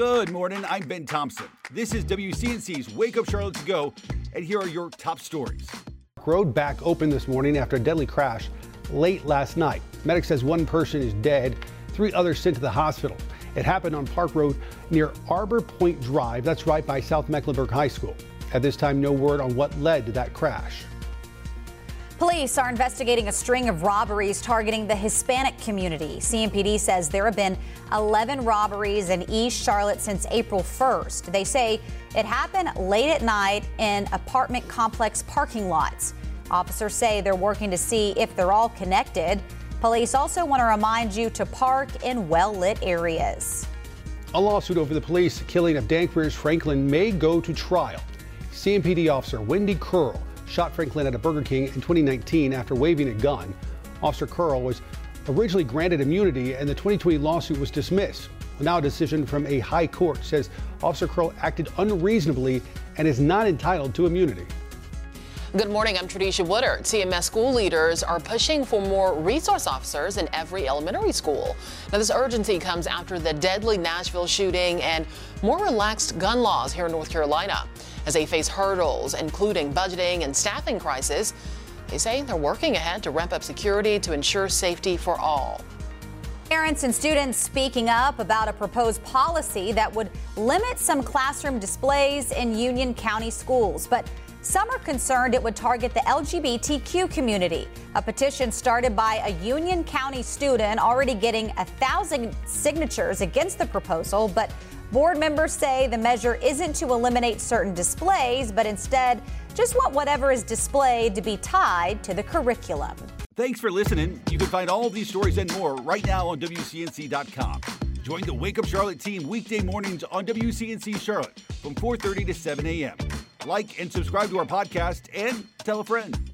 Good morning. I'm Ben Thompson. This is WCNC's Wake Up Charlotte to Go, and here are your top stories. Road back open this morning after a deadly crash late last night. Medic says one person is dead, three others sent to the hospital. It happened on Park Road near Arbor Point Drive. That's right by South Mecklenburg High School. At this time, no word on what led to that crash. Police are investigating a string of robberies targeting the Hispanic community. CMPD says there have been 11 robberies in East Charlotte since April 1st. They say it happened late at night in apartment complex parking lots. Officers say they're working to see if they're all connected. Police also want to remind you to park in well lit areas. A lawsuit over the police killing of Danquirs Franklin may go to trial. CMPD officer Wende Kerl shot Franklin at a Burger King in 2019 after waving a gun. Officer Kerl was originally granted immunity and the 2020 lawsuit was dismissed. Now a decision from a high court says Officer Kerl acted unreasonably and is not entitled to immunity. Good morning, I'm Tradisha Woodard. CMS school leaders are pushing for more resource officers in every elementary school. Now, this urgency comes after the deadly Nashville shooting and more relaxed gun laws here in North Carolina. As they face hurdles, including budgeting and staffing crisis, they say they're working ahead to ramp up security to ensure safety for all. Parents and students speaking up about a proposed policy that would limit some classroom displays in Union County schools. But some are concerned it would target the LGBTQ community. A petition started by a Union County student already getting a thousand signatures against the proposal, but board members say the measure isn't to eliminate certain displays, but instead just want whatever is displayed to be tied to the curriculum. Thanks for listening. You can find all these stories and more right now on WCNC.com. Join the Wake Up Charlotte team weekday mornings on WCNC Charlotte from 4:30 to 7 a.m. Like and subscribe to our podcast and tell a friend.